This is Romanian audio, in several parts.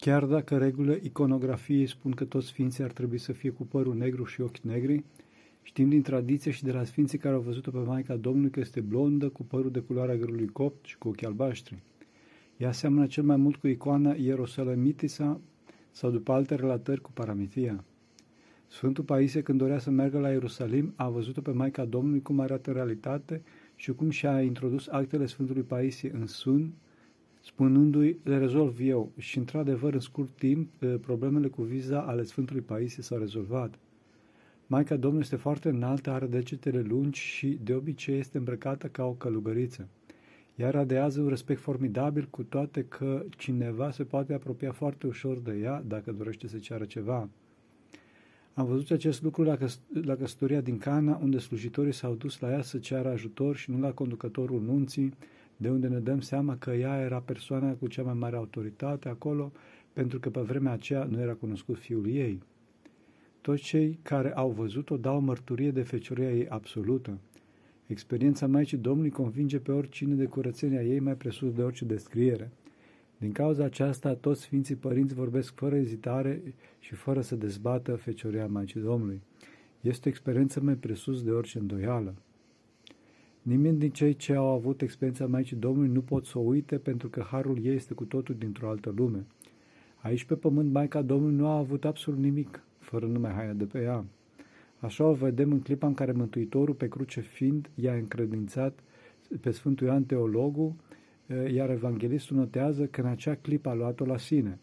Chiar dacă regulile iconografiei spun că toți sfinții ar trebui să fie cu părul negru și ochi negri, știm din tradiție și de la sfinții care au văzut-o pe Maica Domnului că este blondă, cu părul de culoarea grâului copt și cu ochi albaștri. Ea seamănă cel mai mult cu icoana Ierosalimitița sau după alte relatări cu Paramitia. Sfântul Paisie, când dorea să meargă la Ierusalim, a văzut-o pe Maica Domnului cum arată în realitate și cum și-a introdus actele Sfântului Paisie în sun, spunându-i, le rezolv eu. Și, într-adevăr, în scurt timp, problemele cu viza ale Sfântului Paisie s-au rezolvat. Maica Domnului este foarte înaltă, are degetele lungi și, de obicei, este îmbrăcată ca o călugăriță. Ea radează un respect formidabil, cu toate că cineva se poate apropia foarte ușor de ea dacă dorește să ceară ceva. Am văzut acest lucru la, căs- la căsătoria din Cana, unde slujitorii s-au dus la ea să ceară ajutor și nu la conducătorul nunții, de unde ne dăm seama că ea era persoana cu cea mai mare autoritate acolo, pentru că pe vremea aceea nu era cunoscut fiul ei. Toți cei care au văzut-o dau mărturie de fecioria ei absolută. Experiența Maicii Domnului convinge pe oricine de curățenia ei mai presus de orice descriere. Din cauza aceasta, toți Sfinții Părinți vorbesc fără ezitare și fără să dezbată fecioria Maicii Domnului. Este o experiență mai presus de orice îndoială. Nimeni din cei ce au avut experiența Maicii Domnului nu pot să o uite pentru că harul ei este cu totul dintr-o altă lume. Aici pe pământ Maica Domnului nu a avut absolut nimic, fără numai haina de pe ea. Așa o vedem în clipa în care Mântuitorul pe cruce fiind i-a încredințat pe Sfântul Ioan Teologul, iar evanghelistul notează că în acea clipă a luat-o la sine,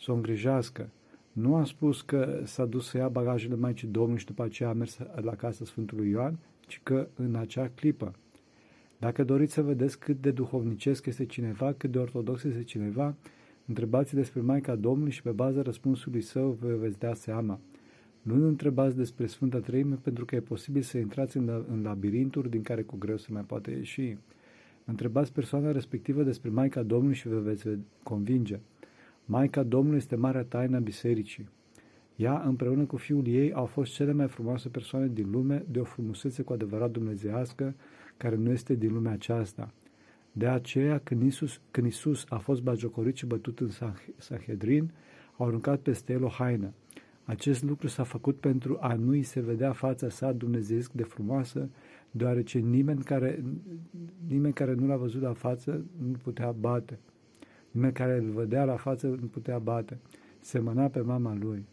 să o îngrijească. Nu a spus că s-a dus să ia bagajele Maicii Domnului și după aceea a mers la casa Sfântului Ioan, ci că în acea clipă. Dacă doriți să vedeți cât de duhovnicesc este cineva, cât de ortodox este cineva, întrebați despre Maica Domnului și pe baza răspunsului său vă veți da seama. Nu întrebați despre Sfânta Treime pentru că e posibil să intrați în, în labirinturi din care cu greu se mai poate ieși. Întrebați persoana respectivă despre Maica Domnului și vă veți convinge. Maica Domnului este marea taină a bisericii. Ea, împreună cu fiul ei, au fost cele mai frumoase persoane din lume, de o frumusețe cu adevărat dumnezească, care nu este din lumea aceasta. De aceea, când Isus, când Isus a fost bagiocorit și bătut în Sanhedrin, au aruncat peste el o haină. Acest lucru s-a făcut pentru a nu-i se vedea fața sa dumnezeesc de frumoasă, deoarece nimeni care, nimeni care nu l-a văzut la față nu putea bate. Nimeni care îl vedea la față nu putea bate. Semăna pe mama lui.